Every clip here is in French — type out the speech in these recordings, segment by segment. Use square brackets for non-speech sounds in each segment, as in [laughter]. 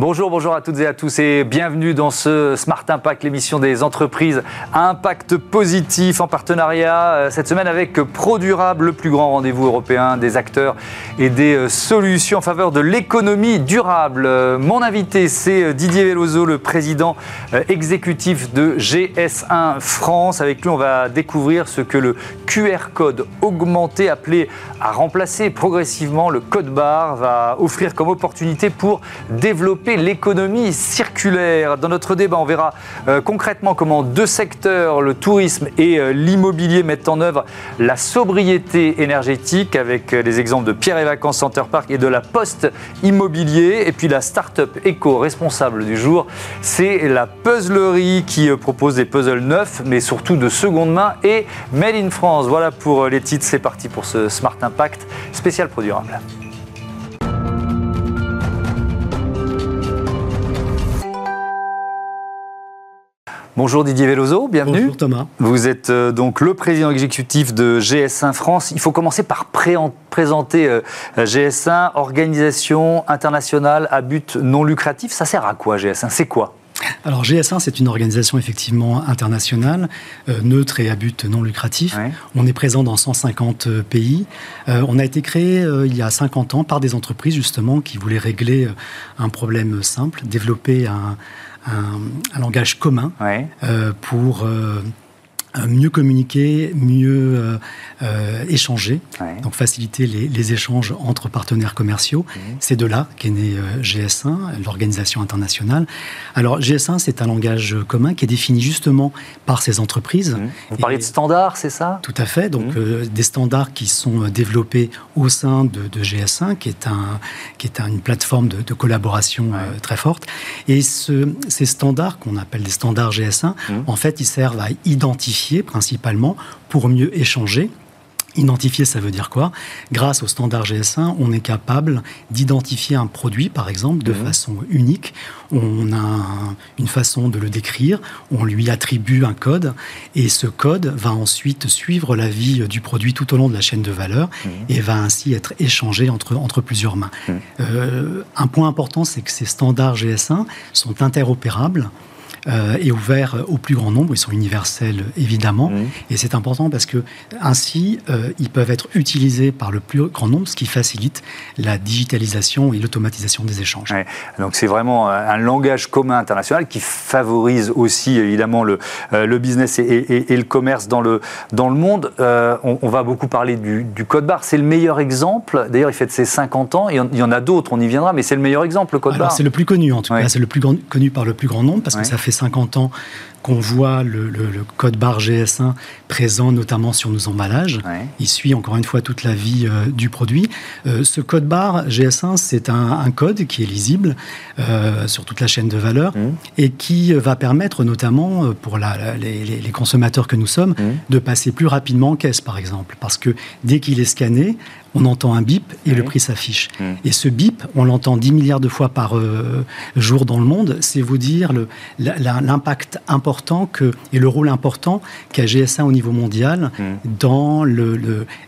Bonjour, bonjour à toutes et à tous et bienvenue dans ce Smart Impact, l'émission des entreprises à impact positif en partenariat euh, cette semaine avec ProDurable, le plus grand rendez-vous européen des acteurs et des euh, solutions en faveur de l'économie durable. Euh, mon invité, c'est Didier Veloso, le président exécutif de GS1 France. Avec lui, on va découvrir ce que le QR code augmenté, appelé à remplacer progressivement le code barre, va offrir comme opportunité pour développer l'économie circulaire. Dans notre débat, on verra euh, concrètement comment deux secteurs, le tourisme et euh, l'immobilier, mettent en œuvre la sobriété énergétique avec euh, les exemples de Pierre et Vacances Center Park et de la Poste Immobilier. Et puis la start-up éco-responsable du jour, c'est la Puzzlerie qui propose des puzzles neufs, mais surtout de seconde main et made in France. Voilà pour les titres. C'est parti pour ce Smart Impact spécial produit durable. Bonjour Didier Veloso, bienvenue. Bonjour Thomas. Vous êtes euh, donc le président exécutif de GS1 France. Il faut commencer par présenter euh, GS1, organisation internationale à but non lucratif. Ça sert à quoi GS1 C'est quoi? Alors GS1, c'est une organisation effectivement internationale, euh, neutre et à but non lucratif. On est présent dans 150 pays. on a été créé il y a 50 ans par des entreprises justement qui voulaient régler un problème simple, développer un, un, langage commun euh, pour euh, euh, mieux communiquer, mieux euh, euh, échanger, donc faciliter les, échanges entre partenaires commerciaux. Mmh. C'est de là qu'est né GS1, l'organisation internationale. Alors GS1, c'est un langage commun qui est défini justement par ces entreprises. Mmh. Vous parlez de standards, c'est ça? Tout à fait. Donc mmh. des standards qui sont développés au sein de, GS1, qui est, un, qui est une plateforme de, collaboration très forte. Et ce, ces standards, qu'on appelle des standards GS1, en fait, ils servent à identifier principalement pour mieux échanger Identifier, ça veut dire quoi? Grâce au standard GS1, on est capable d'identifier un produit, par exemple, de mhm. façon unique. On a une façon de le décrire, on lui attribue un code, et ce code va ensuite suivre la vie du produit tout au long de la chaîne de valeur mhm. et va ainsi être échangé entre, entre plusieurs mains. Mhm. Euh, un point important, c'est que ces standards GS1 sont interopérables. Euh, et ouverts au plus grand nombre. Ils sont universels, évidemment. Mmh. Et c'est important parce que ainsi, euh, ils peuvent être utilisés par le plus grand nombre, ce qui facilite la digitalisation et l'automatisation des échanges. Donc c'est vraiment un langage commun international qui favorise aussi, évidemment, le, euh, le business et, le commerce dans le, dans le monde. On, va beaucoup parler du, code barre. C'est le meilleur exemple. D'ailleurs, il fait de ses 50 ans. Il y en, a d'autres, on y viendra, mais c'est le meilleur exemple, le code barre. C'est le plus connu, en tout cas. C'est le plus connu par le plus grand nombre parce que ça fait 50 ans qu'on voit le, code barre GS1 présent notamment sur nos emballages. Il suit encore une fois toute la vie euh, du produit. Euh, ce code barre GS1, c'est un, code qui est lisible euh, sur toute la chaîne de valeur mmh. et qui va permettre notamment pour les, consommateurs que nous sommes mmh. de passer plus rapidement en caisse par exemple. Parce que dès qu'il est scanné, on entend un bip et le prix s'affiche. Mmh. Et ce bip, on l'entend 10 milliards de fois par jour dans le monde. C'est vous dire l'impact important que, et le rôle important qu'a GSA au niveau mondial hmm. dans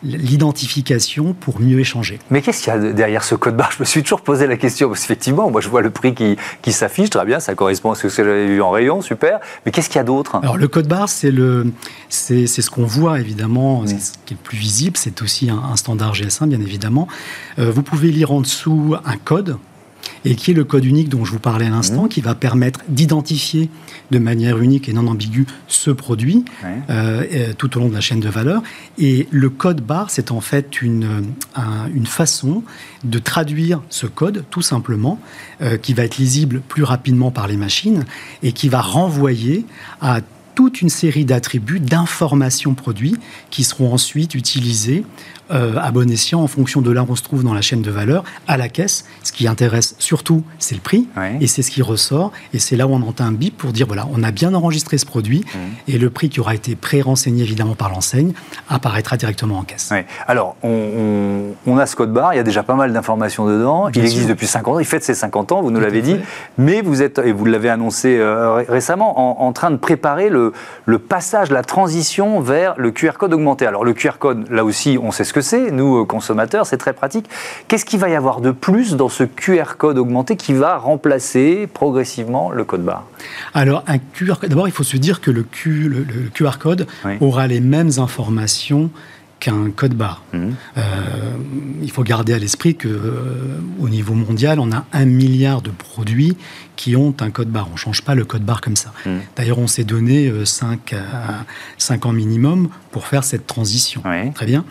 l'identification pour mieux échanger. Mais qu'est-ce qu'il y a derrière ce code barre? Je me suis toujours posé la question, parce qu'effectivement, moi je vois le prix qui, qui s'affiche, très bien, ça correspond à ce que j'avais vu en rayon, super. Mais qu'est-ce qu'il y a d'autre? Alors le code barre, c'est ce qu'on voit évidemment, c'est hmm. ce qui est le plus visible, c'est aussi un, standard GS1 bien évidemment. Euh, vous pouvez lire en dessous un code et qui est le code unique dont je vous parlais à l'instant, mmh. qui va permettre d'identifier de manière unique et non ambiguë ce produit euh, tout au long de la chaîne de valeur. Et le code barre, c'est en fait une, une façon de traduire ce code, tout simplement, euh, qui va être lisible plus rapidement par les machines et qui va renvoyer à toute une série d'attributs, d'informations produits qui seront ensuite utilisés euh, à bon escient en fonction de là où on se trouve dans la chaîne de valeur, à la caisse. Ce qui intéresse surtout, c'est le prix, et c'est ce qui ressort, et c'est là où on entend un bip pour dire, voilà, on a bien enregistré ce produit, mmh. et le prix qui aura été pré-renseigné évidemment par l'enseigne apparaîtra directement en caisse. Alors, on, a ce code barre, il y a déjà pas mal d'informations dedans, il existe depuis 50 ans, il fait ses 50 ans, vous nous l'avez dit, mais vous êtes, et vous l'avez annoncé euh, récemment, en, train de préparer le, le passage, la transition vers le QR code augmenté. Alors, le QR code, là aussi, on sait ce que c'est, nous, consommateurs, c'est très pratique. Qu'est-ce qu'il va y avoir de plus dans ce QR code augmenté qui va remplacer progressivement le code barre? Alors, un QR d'abord, il faut se dire que le, QR code aura les mêmes informations qu'un code barre. Mhm. Euh, il faut garder à l'esprit que euh, au niveau mondial, on a un milliard de produits qui ont un code barre. On ne change pas le code barre comme ça. Hmm. D'ailleurs, on s'est donné 5, euh, 5 ans minimum pour faire cette transition. Très bien.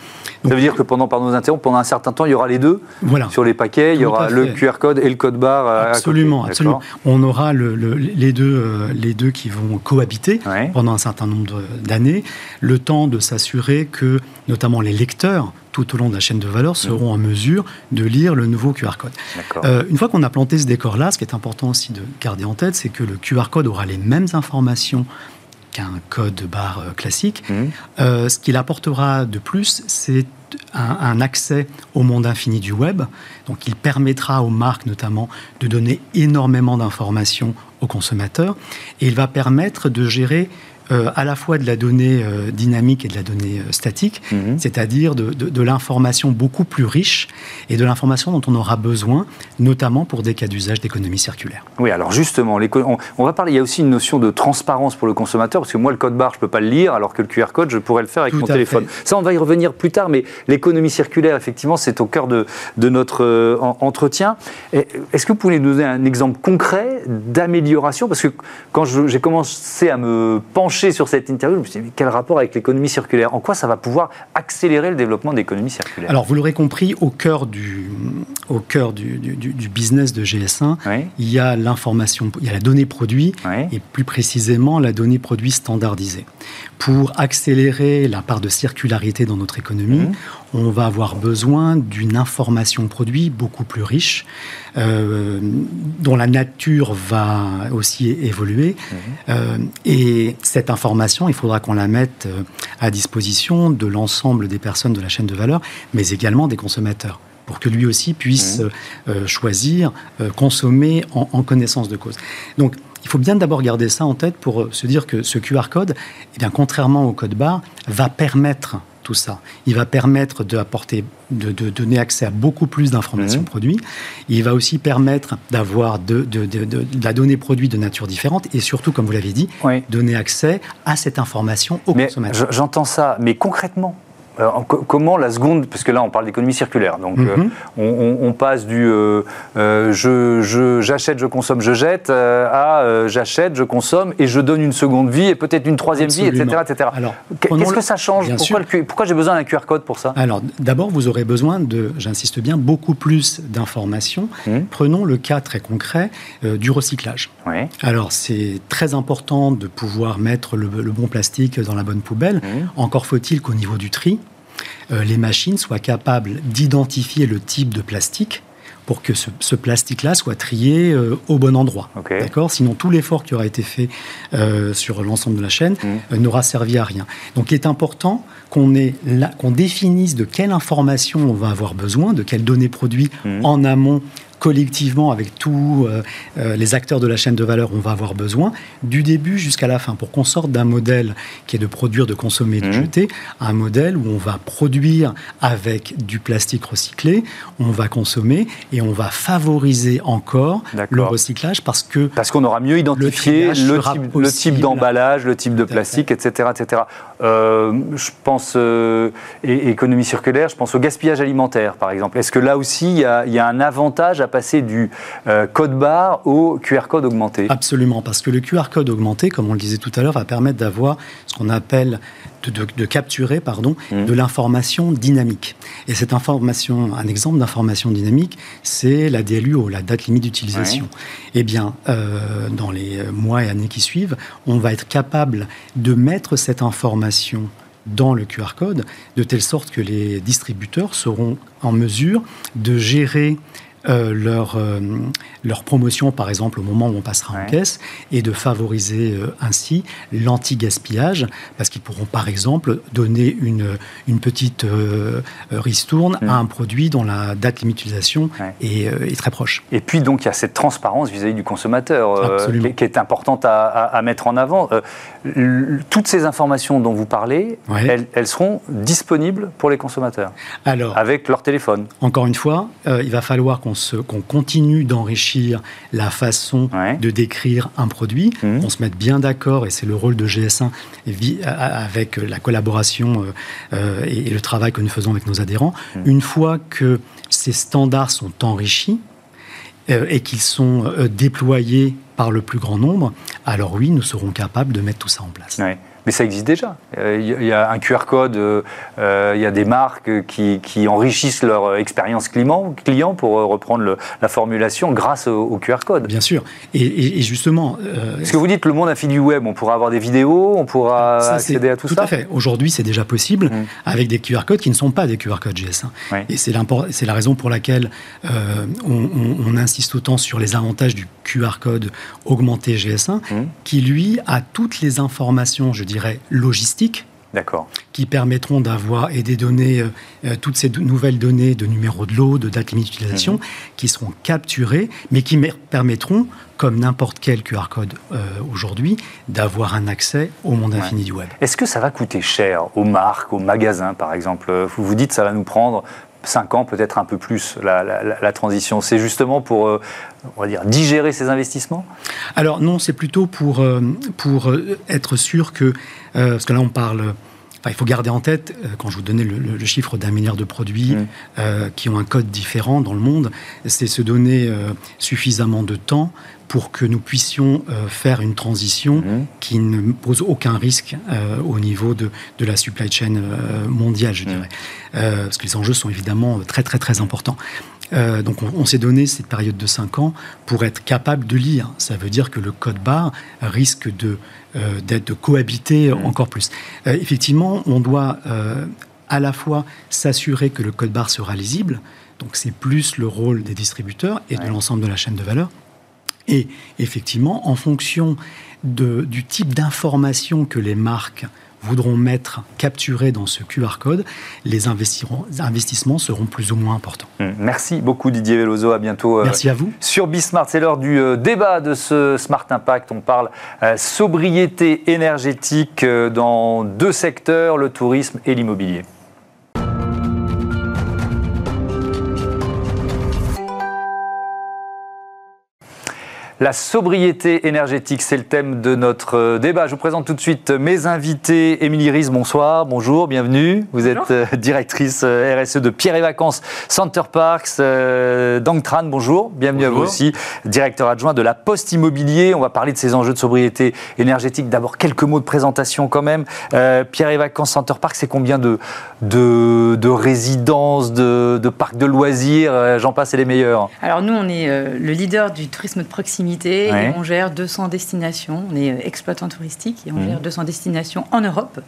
ça veut dire que pendant, par nos interromps, pendant un certain temps, il y aura les deux voilà. sur les paquets, il y aura le QR code et le code barre. Euh, absolument, absolument. On aura le, les, deux, euh, les deux qui vont cohabiter pendant un certain nombre d'années, le temps de s'assurer que, notamment les lecteurs, tout au long de la chaîne de valeur seront en mesure de lire le nouveau QR code. Euh, une fois qu'on a planté ce décor-là, ce qui est important aussi de garder en tête, c'est que le QR code aura les mêmes informations qu'un code barre euh, classique. Mmh. Euh, ce qu'il apportera de plus, c'est un, un, accès au monde infini du web. Donc il permettra aux marques notamment de donner énormément d'informations aux consommateurs et il va permettre de gérer euh, à la fois de la donnée euh, dynamique et de la donnée euh, statique, mhm. c'est-à-dire de, l'information beaucoup plus riche et de l'information dont on aura besoin, notamment pour des cas d'usage d'économie circulaire. Oui, alors justement, on, va parler, il y a aussi une notion de transparence pour le consommateur, parce que moi, le code barre, je ne peux pas le lire, alors que le QR code, je pourrais le faire avec mon téléphone. Ça, on va y revenir plus tard, mais l'économie circulaire, effectivement, c'est au cœur de, notre entretien. Est-ce que vous pouvez nous donner un exemple concret d'amélioration? Parce que quand j'ai commencé à me pencher sur cette interview, je me suis dit, quel rapport avec l'économie circulaire? En quoi ça va pouvoir accélérer le développement de l'économie circulaire? Alors, vous l'aurez compris, au cœur du, au cœur du, du, business de GS1, il y a l'information, il y a la donnée produit, et plus précisément la donnée produit standardisée. Pour accélérer la part de circularité dans notre économie, mmh. On va avoir besoin d'une information produit beaucoup plus riche, euh, dont la nature va aussi évoluer. Mmh. Euh, et cette information, il faudra qu'on la mette euh, à disposition de l'ensemble des personnes de la chaîne de valeur, mais également des consommateurs pour que lui aussi puisse mmh. choisir, consommer en, en, connaissance de cause. Donc, il faut bien d'abord garder ça en tête pour se dire que ce QR code, eh bien, contrairement au code barre, va permettre tout ça. Il va permettre d'apporter, de, de, donner accès à beaucoup plus d'informations mmh. produits. Il va aussi permettre d'avoir de, de, la donnée produit de nature différente et surtout, comme vous l'avez dit, donner accès à cette information aux consommateurs. J'entends ça, mais concrètement, euh, comment la seconde, parce que là on parle d'économie circulaire, donc euh, mhm. on, passe du euh, je, j'achète, je, consomme, je jette à j'achète, je consomme et je donne une seconde vie et peut-être une troisième vie, etc. etc. Alors, Qu'est-ce que ça change? pourquoi, pourquoi j'ai besoin d'un QR code pour ça? Alors d'abord vous aurez besoin de, j'insiste bien, beaucoup plus d'informations. Mhm. Prenons le cas très concret du recyclage. Alors c'est très important de pouvoir mettre le, bon plastique dans la bonne poubelle. Mhm. Encore faut-il qu'au niveau du tri, euh, les machines soient capables d'identifier le type de plastique pour que ce, plastique-là soit trié euh, au bon endroit. D'accord? Sinon, tout l'effort qui aura été fait euh, sur l'ensemble de la chaîne mmh. n'aura servi à rien. Donc, il est important qu'on qu'on définisse de quelle information on va avoir besoin, de quelles données produits mmh. en amont collectivement, avec tous euh, euh, les acteurs de la chaîne de valeur, on va avoir besoin, du début jusqu'à la fin, pour qu'on sorte d'un modèle qui est de produire, de consommer, de mmh. jeter, à un modèle où on va produire avec du plastique recyclé, on va consommer et on va favoriser encore le recyclage parce que... Parce qu'on aura mieux identifié le, type, d'emballage, le type de plastique, etc. etc. Euh, je pense, et, économie circulaire, je pense au gaspillage alimentaire, par exemple. Est-ce que là aussi, il y y a un avantage à passer du euh, code barre au QR code augmenté Absolument, parce que le QR code augmenté, comme on le disait tout à l'heure, va permettre d'avoir ce qu'on appelle de, capturer pardon, mmh. de l'information dynamique. Et cette information, un exemple d'information dynamique, c'est la DLUO, la date limite d'utilisation. Eh bien, euh, dans les mois et années qui suivent, on va être capable de mettre cette information dans le QR code, de telle sorte que les distributeurs seront en mesure de gérer leur, leur promotion, par exemple, au moment où on passera en caisse, et de favoriser ainsi l'anti-gaspillage, parce qu'ils pourront, par exemple, donner une, une petite ristourne à mm. un produit dont la date limite d'utilisation est, est, très proche. Et puis, donc, il y a cette transparence vis-à-vis du consommateur qui, est importante à, à, mettre en avant. toutes ces informations dont vous parlez, elles, seront disponibles pour les consommateurs Alors, avec leur téléphone. Encore une fois, euh, il va falloir qu'on qu'on continue d'enrichir la façon de décrire un produit, mmh. On se mette bien d'accord, et c'est le rôle de GS1 avec la collaboration euh, euh, et, le travail que nous faisons avec nos adhérents. Mmh. Une fois que ces standards sont enrichis, et qu'ils sont déployés par le plus grand nombre, alors oui, nous serons capables de mettre tout ça en place mais ça existe déjà. Il euh, y a un QR code, euh, euh, il y a des marques qui, enrichissent leur expérience client, client pour reprendre la formulation grâce au, QR code. Bien sûr. Et, justement. Est-ce que vous dites le monde infini du web, on pourra avoir des vidéos, on pourra accéder à tout, ça Tout à fait. Aujourd'hui, c'est déjà possible mmh. avec des QR codes qui ne sont pas des QR codes GS1. Et c'est la raison pour laquelle on, insiste autant sur les avantages du QR code augmenté GS1, mmh. qui lui a toutes les informations, je dis logistiques. Qui permettront d'avoir et des données, euh, euh, toutes ces nouvelles données de numéro de lot, de date limite d'utilisation, mhm. qui seront capturées, mais qui permettront, comme n'importe quel QR code euh, aujourd'hui, d'avoir un accès au monde infini du web. Est-ce que ça va coûter cher aux marques, aux magasins, par exemple? Vous vous dites ça va nous prendre 5 ans, peut-être un peu plus, la, transition. C'est justement pour, on va dire, digérer ces investissements? Alors non, c'est plutôt pour, pour être sûr que euh, parce que là, on parle. Il faut garder en tête, euh, quand je vous donnais le, chiffre d'un milliard de produits mm. euh, qui ont un code différent dans le monde, c'est se donner suffisamment de temps pour que nous puissions faire une transition mm. qui ne pose aucun risque au niveau de, de, la supply chain mondiale, je mm. dirais. parce que les enjeux sont évidemment très très très importants. Euh, donc on, s'est donné cette période de 5 ans pour être capable de lire. Ça veut dire que le code barre risque de, euh, d'être, de cohabiter mmh. encore plus. Euh, effectivement, on doit à la fois s'assurer que le code barre sera lisible, donc c'est plus le rôle des distributeurs et de l'ensemble de la chaîne de valeur. Et effectivement, en fonction de, du type d'information que les marques voudront mettre, capturer dans ce QR code, les investissements seront plus ou moins importants. Hum, merci beaucoup Didier Veloso, à bientôt. Euh, Merci à vous. Sur Bismart, c'est l'heure du euh, débat de ce Smart Impact. On parle euh, sobriété énergétique dans deux secteurs, le tourisme et l'immobilier. La sobriété énergétique, c'est le thème de notre euh, débat. Je vous présente tout de suite mes invités. Émilie Ries, bonsoir, bonjour, bienvenue. Vous êtes euh, directrice euh, RSE de Pierre et Vacances Center Parks. Dang Tran, bonjour, bienvenue à vous aussi. Directeur adjoint de la Poste Immobilier. On va parler de ces enjeux de sobriété énergétique. D'abord, quelques mots de présentation quand même. Pierre et Vacances Center Parks, c'est combien de, de, résidences, de, de, parcs de loisirs J'en passe, c'est les meilleurs. Alors nous, on est le leader du tourisme de proximité et on gère 200 destinations. On est euh, exploitant touristique et on mmh. gère 200 destinations en Europe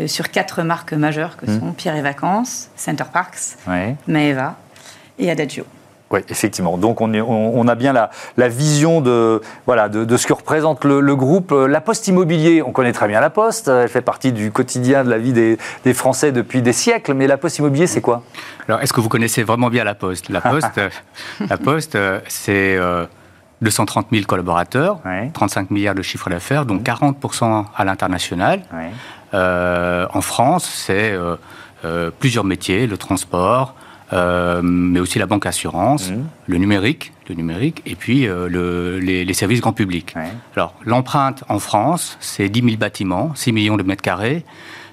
euh, sur quatre marques majeures que mmh. sont Pierre et Vacances, Center Parks, Maeva et Adagio. Oui, effectivement. Donc on, on, a bien la, vision de, voilà, de, ce que représente le, groupe. La Poste Immobilier, on connaît très bien la Poste. Elle fait partie du quotidien de la vie des, Français depuis des siècles. Mais la Poste Immobilier, c'est quoi? Alors, est-ce que vous connaissez vraiment bien la Poste? [laughs] La Poste, la Poste, c'est 230 000 collaborateurs, 35 milliards de chiffre d'affaires, donc 40% à l'international. Euh, en France, c'est euh, euh, plusieurs métiers, le transport, mais aussi la banque assurance, mmh. le numérique, le numérique, et puis les, services grand public. Alors, l'empreinte en France, c'est 10 000 bâtiments, 6 millions de mètres carrés.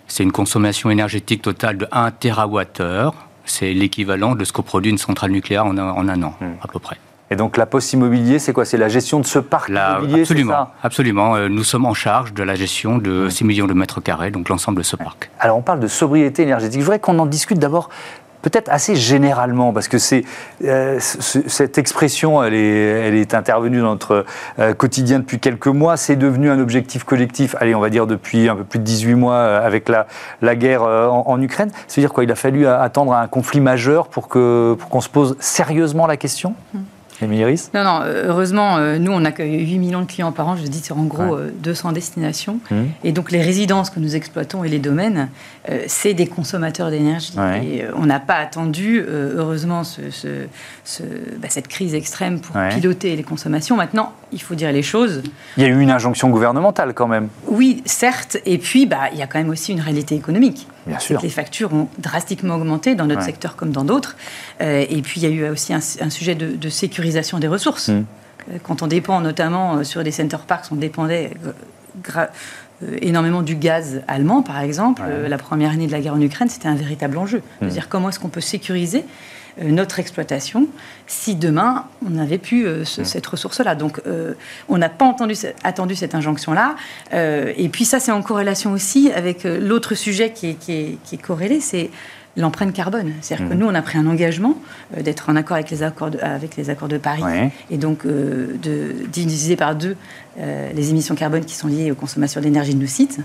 C'est une consommation énergétique totale de 1 TWh. C'est l'équivalent de ce que produit une centrale nucléaire en, un an, mmh. à peu près. Et donc la Poste Immobilier, c'est quoi? C'est la gestion de ce parc immobilier Absolument, ça? absolument. Euh, nous sommes en charge de la gestion de 6 millions de mètres carrés, donc l'ensemble de ce parc. Alors on parle de sobriété énergétique. Je voudrais qu'on en discute d'abord peut-être assez généralement, parce que c'est euh, cette expression, elle est, elle est intervenue dans notre euh, quotidien depuis quelques mois. C'est devenu un objectif collectif. Allez, on va dire depuis un peu plus de 18 mois euh, avec la, la guerre en, Ukraine. C'est-à-dire quoi? Il a fallu attendre un conflit majeur pour que pour qu'on se pose sérieusement la question? Mmh. Non, non, euh, heureusement, euh, nous, on accueille 8 millions de clients par an, je dis, c'est en gros 200 euh, destinations. Mmh. Et donc, les résidences que nous exploitons et les domaines, c'est des consommateurs d'énergie. Et on n'a pas attendu, heureusement, ce, bah, cette crise extrême pour piloter les consommations. Maintenant, il faut dire les choses. Il y a eu une injonction gouvernementale quand même. Oui, certes. Et puis, bah, il y a quand même aussi une réalité économique. Bien sûr. Les factures ont drastiquement augmenté dans notre secteur comme dans d'autres. Euh, et puis, il y a eu aussi un, sujet de, sécurisation des ressources. Mm. Euh, quand on dépend notamment euh, sur des center parks, on dépendait énormément du gaz allemand, par exemple. la première année de la guerre en Ukraine, c'était un véritable enjeu. De mm. dire comment est-ce qu'on peut sécuriser notre exploitation si demain on n'avait plus mm. cette ressource-là. Donc on n'a pas entendu, attendu cette injonction-là. et puis ça, c'est en corrélation aussi avec l'autre sujet qui est corrélé, c'est l'empreinte carbone. C'est-à-dire que mmh. nous, on a pris un engagement euh, d'être en accord avec les accords de, avec les accords de Paris et donc euh, de diviser par deux euh, les émissions carbone qui sont liées aux consommations d'énergie de nos sites.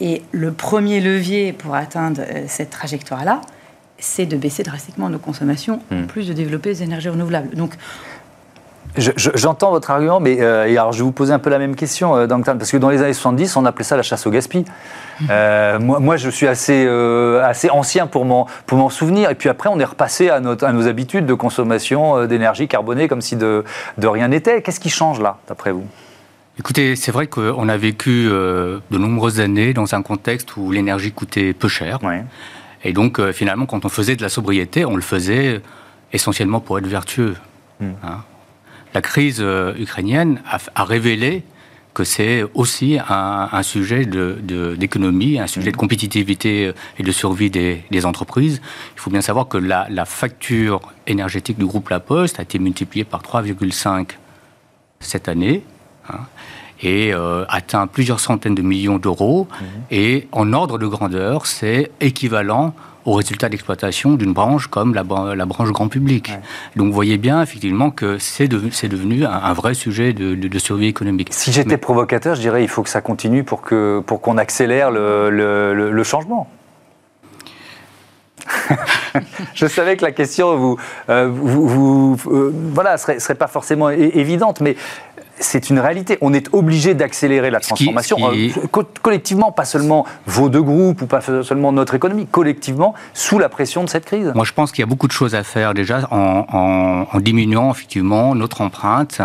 Et le premier levier pour atteindre cette trajectoire-là, c'est de baisser drastiquement nos consommations, en mmh. plus de développer les énergies renouvelables. Donc, J'entends votre argument, mais alors je vais vous poser un peu la même question, parce que dans les années 70, on appelait ça la chasse au gaspillage. Euh, moi, moi, je suis assez, euh, assez ancien pour m'en souvenir. Et puis après, on est repassé à, notre, à nos habitudes de consommation euh, d'énergie carbonée comme si de, de rien n'était. Qu'est-ce qui change là, d'après vous? Écoutez, c'est vrai qu'on a vécu de nombreuses années dans un contexte où l'énergie coûtait peu cher. Et donc, finalement, quand on faisait de la sobriété, on le faisait essentiellement pour être vertueux. Hmm. Hein. la crise ukrainienne a, a révélé que c'est aussi un, sujet d'économie, un sujet de mmh. compétitivité et de survie des, entreprises. Il faut bien savoir que la, facture énergétique du groupe La Poste a été multipliée par 3,5 cette année. Hein, et euh, atteint plusieurs centaines de millions d'euros. Mmh. Et en ordre de grandeur, c'est équivalent au résultat d'exploitation d'une branche comme la, branche grand public. Donc vous voyez bien effectivement que c'est devenu un, vrai sujet de, survie économique. Si j'étais provocateur, je dirais il faut que ça continue pour qu'on pour qu'on accélère le, changement. [laughs] je savais que la question vous, euh, vous, euh, voilà, serait, serait pas forcément évidente, mais c'est une réalité. On est obligé d'accélérer la transformation euh, collectivement, pas seulement vos deux groupes ou pas seulement notre économie, collectivement, sous la pression de cette crise. Moi, je pense qu'il y a beaucoup de choses à faire déjà en, diminuant effectivement notre empreinte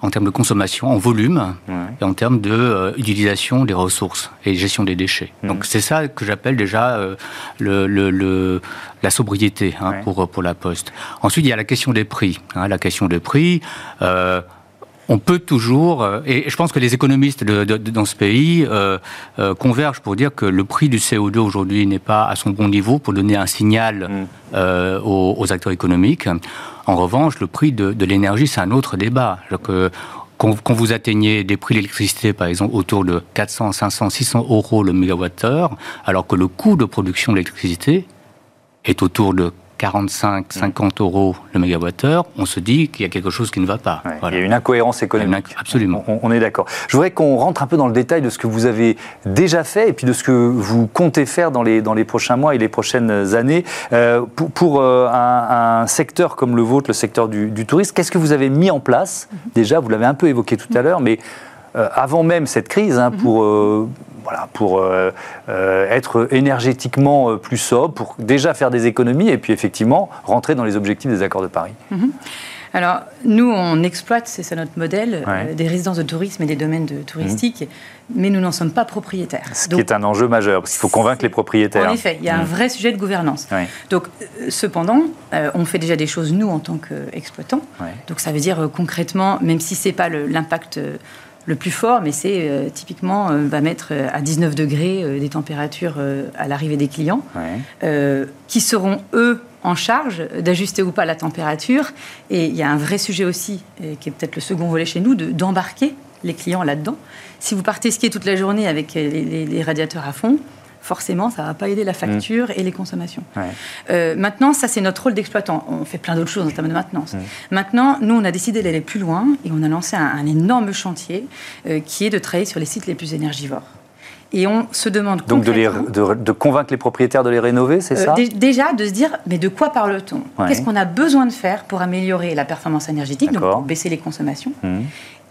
en termes de consommation, en volume, et en termes d'utilisation euh, des ressources et gestion des déchets. Mmh. Donc c'est ça que j'appelle déjà euh, le, la sobriété hein, pour, pour la Poste. Ensuite, il y a la question des prix. Hein, la question des prix on peut toujours, euh, et je pense que les économistes dans ce pays euh, euh, convergent pour dire que le prix du CO2 aujourd'hui n'est pas à son bon niveau pour donner un signal mm. aux, acteurs économiques. En revanche, le prix de, l'énergie, c'est un autre débat. quand, vous atteignez des prix de l'électricité, par exemple, autour de 400, 500, 600 euros le mégawattheure, alors que le coût de production d'électricité est autour de 45, 50 euros le mégawattheure, on se dit qu'il y a quelque chose qui ne va pas. Il y a une incohérence économique. absolument. On, est d'accord. Je voudrais qu'on rentre un peu dans le détail de ce que vous avez déjà fait et puis de ce que vous comptez faire dans les, dans les prochains mois et les prochaines années. Euh, pour, pour euh, un, secteur comme le vôtre, le secteur du, tourisme, qu'est-ce que vous avez mis en place? Mhm. Déjà, vous l'avez un peu évoqué tout à l'heure, mais avant même cette crise, hein, mhm. pour voilà, pour euh, euh, être énergétiquement euh, plus sobre, pour déjà faire des économies et puis effectivement rentrer dans les objectifs des accords de Paris. Mhm. Alors, nous, on exploite, c'est ça notre modèle, des résidences de tourisme et des domaines de touristique, mhm. mais nous n'en sommes pas propriétaires. Ce qui est un enjeu majeur, parce qu'il faut convaincre les propriétaires. En effet, il y a un vrai sujet de gouvernance. Donc, cependant, on fait déjà des choses, nous, en tant qu'exploitants. Donc, ça veut dire concrètement, même si ce n'est pas l'impact le plus fort, mais c'est euh, typiquement, euh, va mettre euh, à 19 degrés des températures à l'arrivée des clients, qui seront, eux, en charge d'ajuster ou pas la température. Et il y a un vrai sujet aussi, qui est peut-être le second volet chez nous, d'embarquer les clients là-dedans. Si vous partez skier toute la journée avec les, radiateurs à fond, forcément, ça ne va pas aider la facture et les consommations. Euh, maintenant, ça, c'est notre rôle d'exploitant. On fait plein d'autres choses en termes de maintenance. Maintenant, nous, on a décidé d'aller plus loin et on a lancé un, énorme chantier euh, qui est de travailler sur les sites les plus énergivores. Et on se demande Donc de, de, convaincre les propriétaires de les rénover, c'est ça? Déjà, de se dire, mais de quoi parle-t-on? Qu'est-ce qu'on a besoin de faire pour améliorer la performance énergétique, donc pour baisser les consommations? Mmh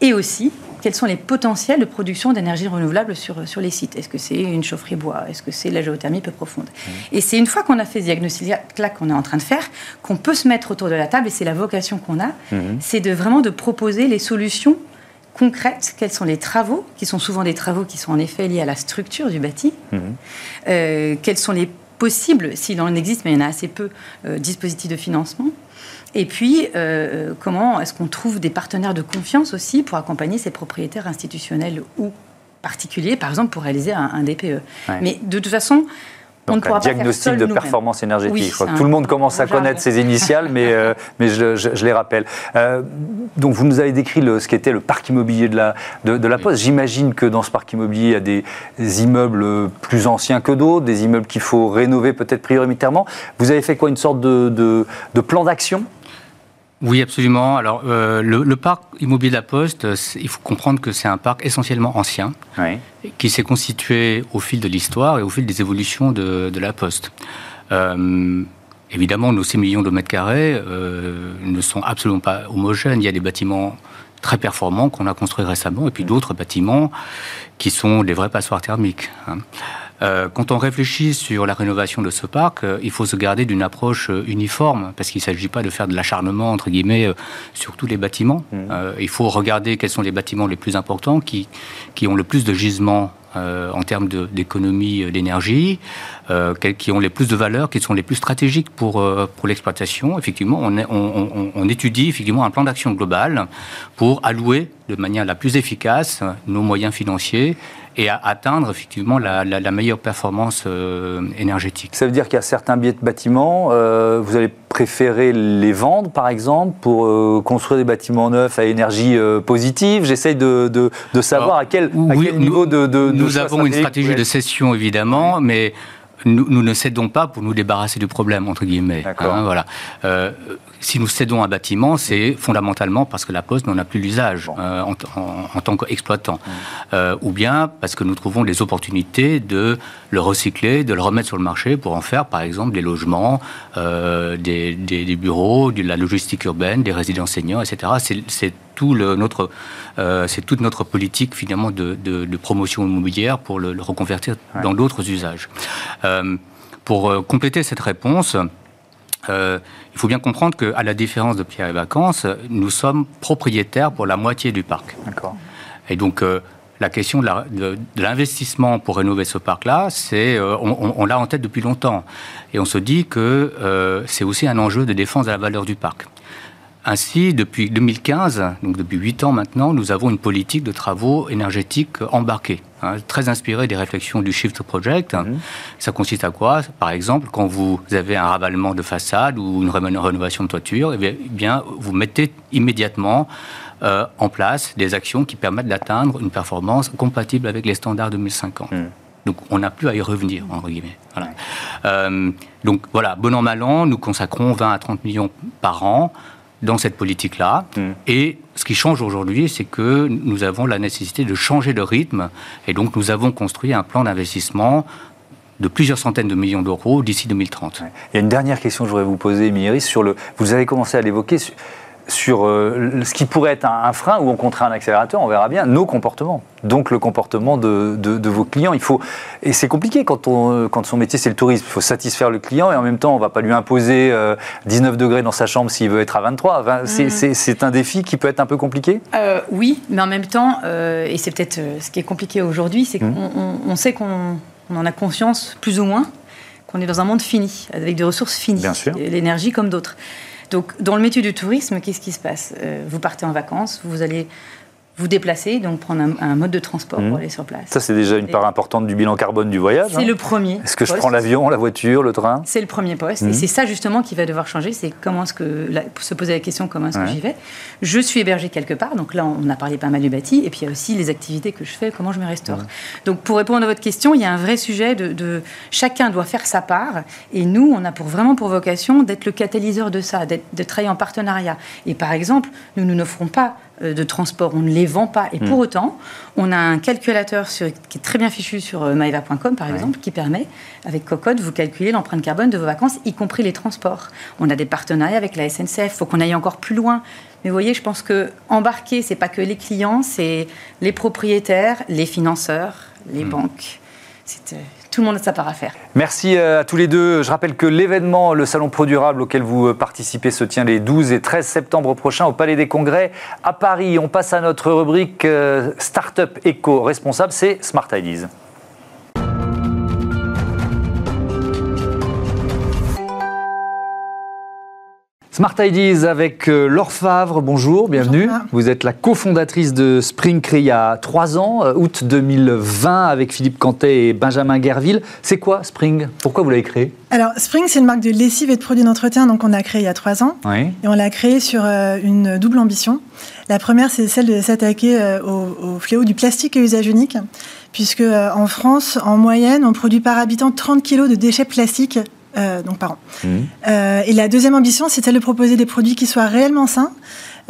et aussi quels sont les potentiels de production d'énergie renouvelable sur, sur les sites? Est-ce que c'est une chaufferie bois? Est-ce que c'est la géothermie peu profonde? Mmh. Et c'est une fois qu'on a fait ce diagnostic-là qu'on est en train de faire, qu'on peut se mettre autour de la table, et c'est la vocation qu'on a, mmh. c'est de vraiment de proposer les solutions concrètes, quels sont les travaux, qui sont souvent des travaux qui sont en effet liés à la structure du bâti, mmh. euh, quels sont les possibles, s'il en existe, mais il y en a assez peu, euh, dispositifs de financement, et puis, euh, comment est-ce qu'on trouve des partenaires de confiance aussi pour accompagner ces propriétaires institutionnels ou particuliers, par exemple, pour réaliser un, DPE Mais de toute façon, on ne pourra un diagnostic de performance énergétique. je crois que tout le monde commence à connaître ces initiales, mais, euh, [laughs] mais je, les rappelle. Euh, donc, vous nous avez décrit le, ce qu'était le parc immobilier de la, de, la Poste. J'imagine que dans ce parc immobilier, il y a des, immeubles plus anciens que d'autres, des immeubles qu'il faut rénover peut-être prioritairement. Vous avez fait quoi? Une sorte de, de plan d'action? Oui, absolument. Alors, euh, le, parc immobilier de la Poste, il faut comprendre que c'est un parc essentiellement ancien, qui s'est constitué au fil de l'histoire et au fil des évolutions de, la Poste. Euh, évidemment, nos 6 millions de mètres carrés euh, ne sont absolument pas homogènes. Il y a des bâtiments très performants qu'on a construits récemment, et puis d'autres bâtiments qui sont des vrais passoires thermiques. Hein. Euh, quand on réfléchit sur la rénovation de ce parc, euh, il faut se garder d'une approche euh, uniforme, parce qu'il ne s'agit pas de faire de l'acharnement, entre guillemets, sur tous les bâtiments. Mmh. il faut regarder quels sont les bâtiments les plus importants, qui, qui ont le plus de gisements en termes d'économie d'énergie, qui ont les plus de valeur, qui sont les plus stratégiques pour, pour l'exploitation. Effectivement, on, on, on, étudie effectivement un plan d'action global pour allouer de manière la plus efficace nos moyens financiers et à atteindre effectivement la, meilleure performance euh, énergétique. Ça veut dire qu'il y a certains biais de bâtiments, euh, vous allez préférer les vendre par exemple pour euh, construire des bâtiments neufs à énergie positive? J'essaye de, de, savoir à, quel, niveau de, de, Nous avons une stratégie de cession évidemment, mais nous, ne cédons pas pour nous débarrasser du problème, entre guillemets. Hein, voilà. Euh, si nous cédons un bâtiment, c'est fondamentalement parce que la Poste n'en a plus l'usage euh, en, tant qu'exploitant. Mmh. Euh, ou bien parce que nous trouvons des opportunités de le recycler, de le remettre sur le marché pour en faire, par exemple, des logements, des, des, bureaux, de la logistique urbaine, des résidences seniors, etc. C'est tout le, notre, c'est toute notre politique finalement de, de, promotion immobilière pour le, reconvertir dans d'autres usages. Euh, pour euh, compléter cette réponse, euh, il faut bien comprendre qu'à la différence de Pierre et Vacances, nous sommes propriétaires pour la moitié du parc. Et donc, la question de l'investissement pour rénover ce parc-là, c'est, on, l'a en tête depuis longtemps. Et on se dit que c'est aussi un enjeu de défense de la valeur du parc. Ainsi, depuis 2015, donc depuis 8 ans maintenant, nous avons une politique de travaux énergétiques embarqués, hein, très inspirée des réflexions du Shift Project. Mhm. Ça consiste à quoi? Par exemple, quand vous avez un ravalement de façade ou une rénovation de toiture, eh bien, vous mettez immédiatement euh, en place des actions qui permettent d'atteindre une performance compatible avec les standards 2050. Mhm. Donc on n'a plus à y revenir, entre guillemets. Euh, donc voilà, bon an, mal an, nous consacrons 20 à 30 millions par an dans cette politique-là. Mm. Et ce qui change aujourd'hui, c'est que nous avons la nécessité de changer de rythme. Et donc, nous avons construit un plan d'investissement de plusieurs centaines de millions d'euros d'ici 2030. Il y a une dernière question que je voudrais vous poser, Myris, sur le. Vous avez commencé à l'évoquer sur euh, ce qui pourrait être un, frein ou au contraire un accélérateur, on verra bien, nos comportements. Donc le comportement de, vos clients. Il faut, et c'est compliqué quand, on, quand son métier c'est le tourisme. Il faut satisfaire le client et en même temps on ne va pas lui imposer 19 euh, degrés dans sa chambre s'il veut être à 23. Mm. c'est, un défi qui peut être un peu compliqué? Euh, Oui, mais en même temps, et c'est peut-être ce qui est compliqué aujourd'hui, c'est qu'on on, sait qu'on en a conscience plus ou moins qu'on est dans un monde fini, avec des ressources finies, l'énergie comme d'autres. Donc, dans le métier du tourisme, qu'est-ce qui se passe? Euh, Vous partez en vacances, vous allez vous déplacer, donc prendre un, mode de transport pour mmh. aller sur place. Ça, c'est déjà une part importante du bilan carbone du voyage. C'est hein. le premier. Est-ce que je prends l'avion, la voiture, le train C'est le premier poste. Et mmh. c'est ça, justement, qui va devoir changer. C'est comment est-ce que, se poser la question, comment est-ce que j'y vais Je suis hébergé quelque part. Donc là, on a parlé pas mal du bâti. Et puis, il y a aussi les activités que je fais, comment je me restaure. Mmh. Donc, pour répondre à votre question, il y a un vrai sujet de, chacun doit faire sa part. Et nous, on a pour, vraiment pour vocation d'être le catalyseur de ça, de travailler en partenariat. Et par exemple, nous, nous n'offrons pas de transport, on ne les vend pas. Et pour hmm. autant, on a un calculateur qui est très bien fichu sur euh, maeva.com, par exemple, qui permet, avec Cocotte, vous calculer l'empreinte carbone de vos vacances, y compris les transports. On a des partenariats avec la SNCF, il faut qu'on aille encore plus loin. Mais vous voyez, je pense que embarquer, c'est pas que les clients, c'est les propriétaires, les financeurs, les hmm. banques. C'est tout le monde a sa part à faire. Merci euh, à tous les deux. Je rappelle que l'événement, le Salon Pro Durable auquel vous euh, participez, se tient les 12 et 13 septembre prochains au Palais des Congrès à Paris. On passe à notre rubrique euh, Startup éco-responsable, c'est Smart Ideas. Smart Ideas avec euh, Laure Favre, bonjour, bienvenue. Vous êtes la cofondatrice de Spring créé il y a trois ans, euh, août 2020, avec Philippe Cantet et Benjamin Guerville. C'est quoi Spring? Pourquoi vous l'avez créé? Alors Spring, c'est une marque de lessive et de produits d'entretien, donc on a créé il y a trois ans. Et on l'a créé sur euh, une double ambition. La première, c'est celle de s'attaquer au, fléau du plastique à usage unique, puisque en France, en moyenne, on produit par habitant 30 kg de déchets plastiques donc par an. Mmh. Euh, et la deuxième ambition, c'est celle de proposer des produits qui soient réellement sains,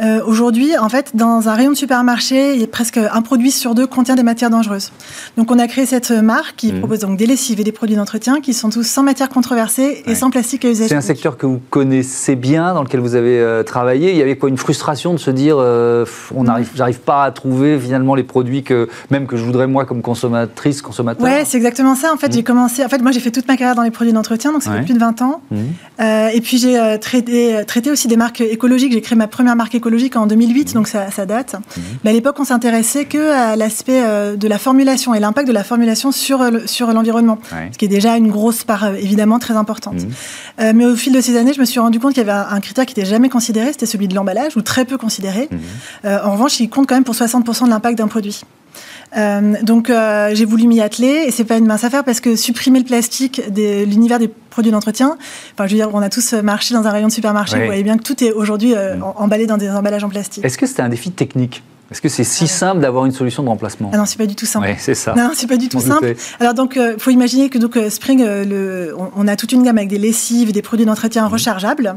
euh, aujourd'hui, en fait, dans un rayon de supermarché, il y a presque un produit sur deux contient des matières dangereuses. Donc, on a créé cette marque qui mmh. propose donc des lessives et des produits d'entretien qui sont tous sans matières controversées et sans plastique à usage. C'est un secteur que vous connaissez bien, dans lequel vous avez euh, travaillé. Il y avait quoi une frustration de se dire, euh, on n'arrive, j'arrive pas à trouver finalement les produits que même que je voudrais moi comme consommatrice, consommateur? Ouais, c'est exactement ça. En fait, mmh. j'ai commencé. En fait, moi, j'ai fait toute ma carrière dans les produits d'entretien, donc ça fait plus de 20 ans. Mmh. et puis j'ai traité, traité aussi des marques écologiques. J'ai créé ma première marque écologique en 2008, donc ça, date. Mhm. Mais à l'époque, on s'intéressait que à l'aspect euh, de la formulation et l'impact de la formulation sur, euh, sur l'environnement, ce qui est déjà une grosse part euh, évidemment très importante. Mhm. mais au fil de ces années, je me suis rendu compte qu'il y avait un, critère qui n'était jamais considéré, c'était celui de l'emballage, ou très peu considéré. Mhm. en revanche, il compte quand même pour 60% de l'impact d'un produit. Donc j'ai voulu m'y atteler et c'est pas une mince affaire parce que supprimer le plastique de l'univers des produits d'entretien. Enfin, je veux dire, on a tous marché dans un rayon de supermarché. Vous voyez bien que tout est aujourd'hui euh, mm. emballé dans des emballages en plastique. Est-ce que c'était un défi technique? Est-ce que c'est si simple d'avoir une solution de remplacement ah Non, c'est pas du tout simple. Oui, c'est ça. Non, c'est pas du tout simple. Alors donc, il euh, faut imaginer que donc euh, Spring, le, on, a toute une gamme avec des lessives, des produits d'entretien mm. rechargeables.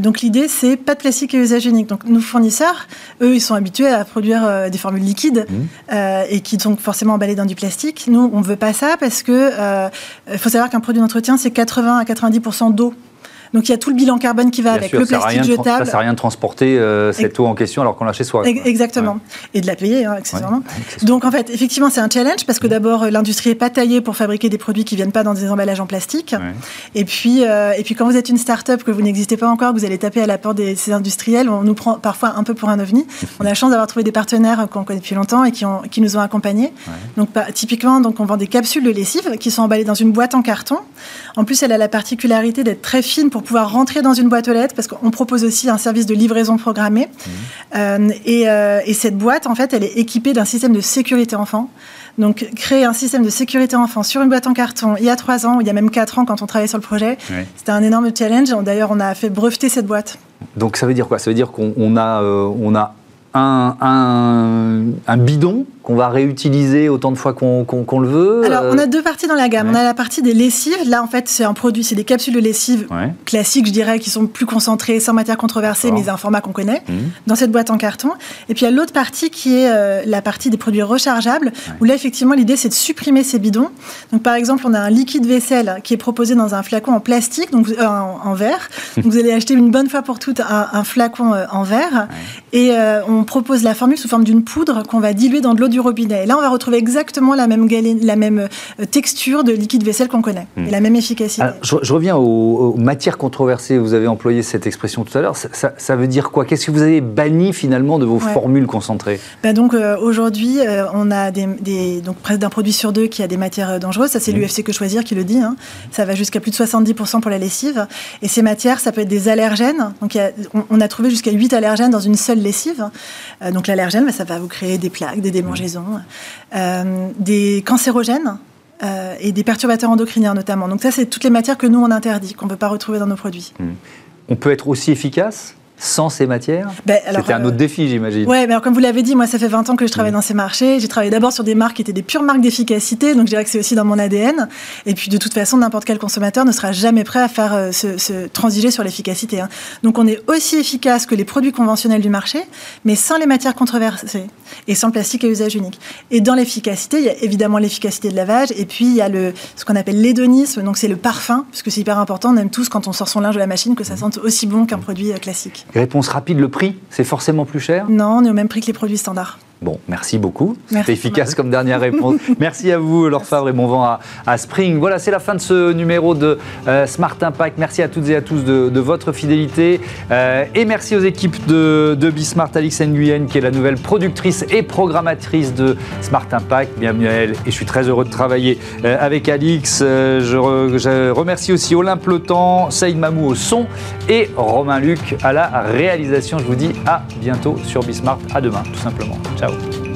donc l'idée, c'est pas de plastique à usage unique. Donc nos fournisseurs, eux, ils sont habitués à produire des formules liquides mm. et qui sont forcément emballées dans du plastique. Nous, on veut pas ça parce que faut savoir qu'un produit d'entretien, c'est 80 à 90% d'eau. Donc il y a tout le bilan carbone qui va avec le plastique jetable. Ça sert à rien de transporter euh, cette eau en question alors qu'on l'a chez soi. Exactement. Et de la payer, hein, accessoirement. Donc en fait, effectivement, c'est un challenge parce que d'abord, euh, l'industrie n'est pas taillée pour fabriquer des produits qui viennent pas dans des emballages en plastique. Et puis, euh, et puis quand vous êtes une start-up, que vous n'existez pas encore, que vous allez taper à la porte de ces industriels, on nous prend parfois un peu pour un ovni. [laughs] on a la chance d'avoir trouvé des partenaires qu'on connaît depuis longtemps et qui, ont, qui nous ont accompagnés. Donc typiquement, donc on vend des capsules de lessive qui sont emballées dans une boîte en carton. En plus, elle a la particularité d'être très fine pour pouvoir rentrer dans une boîte aux lettres, parce qu'on propose aussi un service de livraison programmée. Mmh. Euh, euh, et, cette boîte, en fait, elle est équipée d'un système de sécurité enfant. Donc, créer un système de sécurité enfant sur une boîte en carton il y a trois ans, il y a même quatre ans quand on travaillait sur le projet, c'était un énorme challenge. D'ailleurs, on a fait breveter cette boîte. Donc, ça veut dire quoi? Ça veut dire qu'on a, euh, on a un, un, un bidon qu'on va réutiliser autant de fois qu'on le veut Alors, on a deux parties dans la gamme. On a la partie des lessives. Là, en fait, c'est un produit, c'est des capsules de lessive classiques, je dirais, qui sont plus concentrées, sans matière controversée, mais un format qu'on connaît, mmh. dans cette boîte en carton. Et puis, il y a l'autre partie qui est euh, la partie des produits rechargeables, où là, effectivement, l'idée, c'est de supprimer ces bidons. Donc, par exemple, on a un liquide vaisselle qui est proposé dans un flacon en plastique, donc euh, en, verre. donc, [laughs] vous allez acheter une bonne fois pour toutes un, flacon euh, en verre. Et on propose la formule sous forme d'une poudre qu'on va diluer dans de l'eau du du robinet. Et là, on va retrouver exactement la même, la même texture de liquide vaisselle qu'on connaît hmm. et la même efficacité. je, reviens aux, matières controversées. Vous avez employé cette expression tout à l'heure. Ça, veut dire quoi? Qu'est-ce que vous avez banni finalement de vos formules concentrées? Ben Donc aujourd'hui, on a des, donc presque d'un produit sur deux qui a des matières dangereuses. Ça, c'est hmm. l'UFC que choisir qui le dit. Hein. Ça va jusqu'à plus de 70% pour la lessive. Et ces matières, ça peut être des allergènes. Donc, on, a trouvé jusqu'à 8 allergènes dans une seule lessive. Euh, donc, l'allergène, bah, ça va vous créer des plaques, des démangeaisons, euh, des cancérogènes. Euh, et des perturbateurs endocriniens notamment. Donc ça, c'est toutes les matières que nous, on interdit, qu'on ne peut pas retrouver dans nos produits. Hmm. On peut être aussi efficace? Sans ces matières ben, C'était un autre euh, défi, j'imagine. Oui, mais alors, comme vous l'avez dit, moi, ça fait 20 ans que je travaille dans ces marchés. J'ai travaillé d'abord sur des marques qui étaient des pures marques d'efficacité, donc je dirais que c'est aussi dans mon ADN. Et puis, de toute façon, n'importe quel consommateur ne sera jamais prêt à faire euh, se, transiger sur l'efficacité. Hein. Donc, on est aussi efficace que les produits conventionnels du marché, mais sans les matières controversées et sans le plastique à usage unique. Et dans l'efficacité, il y a évidemment l'efficacité de lavage, et puis il y a le, ce qu'on appelle l'hédonisme, donc c'est le parfum, parce que c'est hyper important. On aime tous, quand on sort son linge de la machine, que ça sente aussi bon qu'un produit euh, classique. Réponse rapide, le prix, c'est forcément plus cher Non, on est au même prix que les produits standards. Bon, merci beaucoup. C'était efficace comme dernière réponse. [laughs] merci à vous, Laure Favre, et bon vent à, Spring. Voilà, c'est la fin de ce numéro de euh, Smart Impact. Merci à toutes et à tous de, votre fidélité. Euh, et merci aux équipes de, de Bismart, Alix Nguyen, qui est la nouvelle productrice et programmatrice de Smart Impact. Bienvenue à elle. Et je suis très heureux de travailler euh, avec Alix. Je, remercie aussi Olympe Le Temps, Saïd Mamou au son et Romain Luc à la réalisation. Je vous dis à bientôt sur Bismart. À demain, tout simplement. Ciao. out.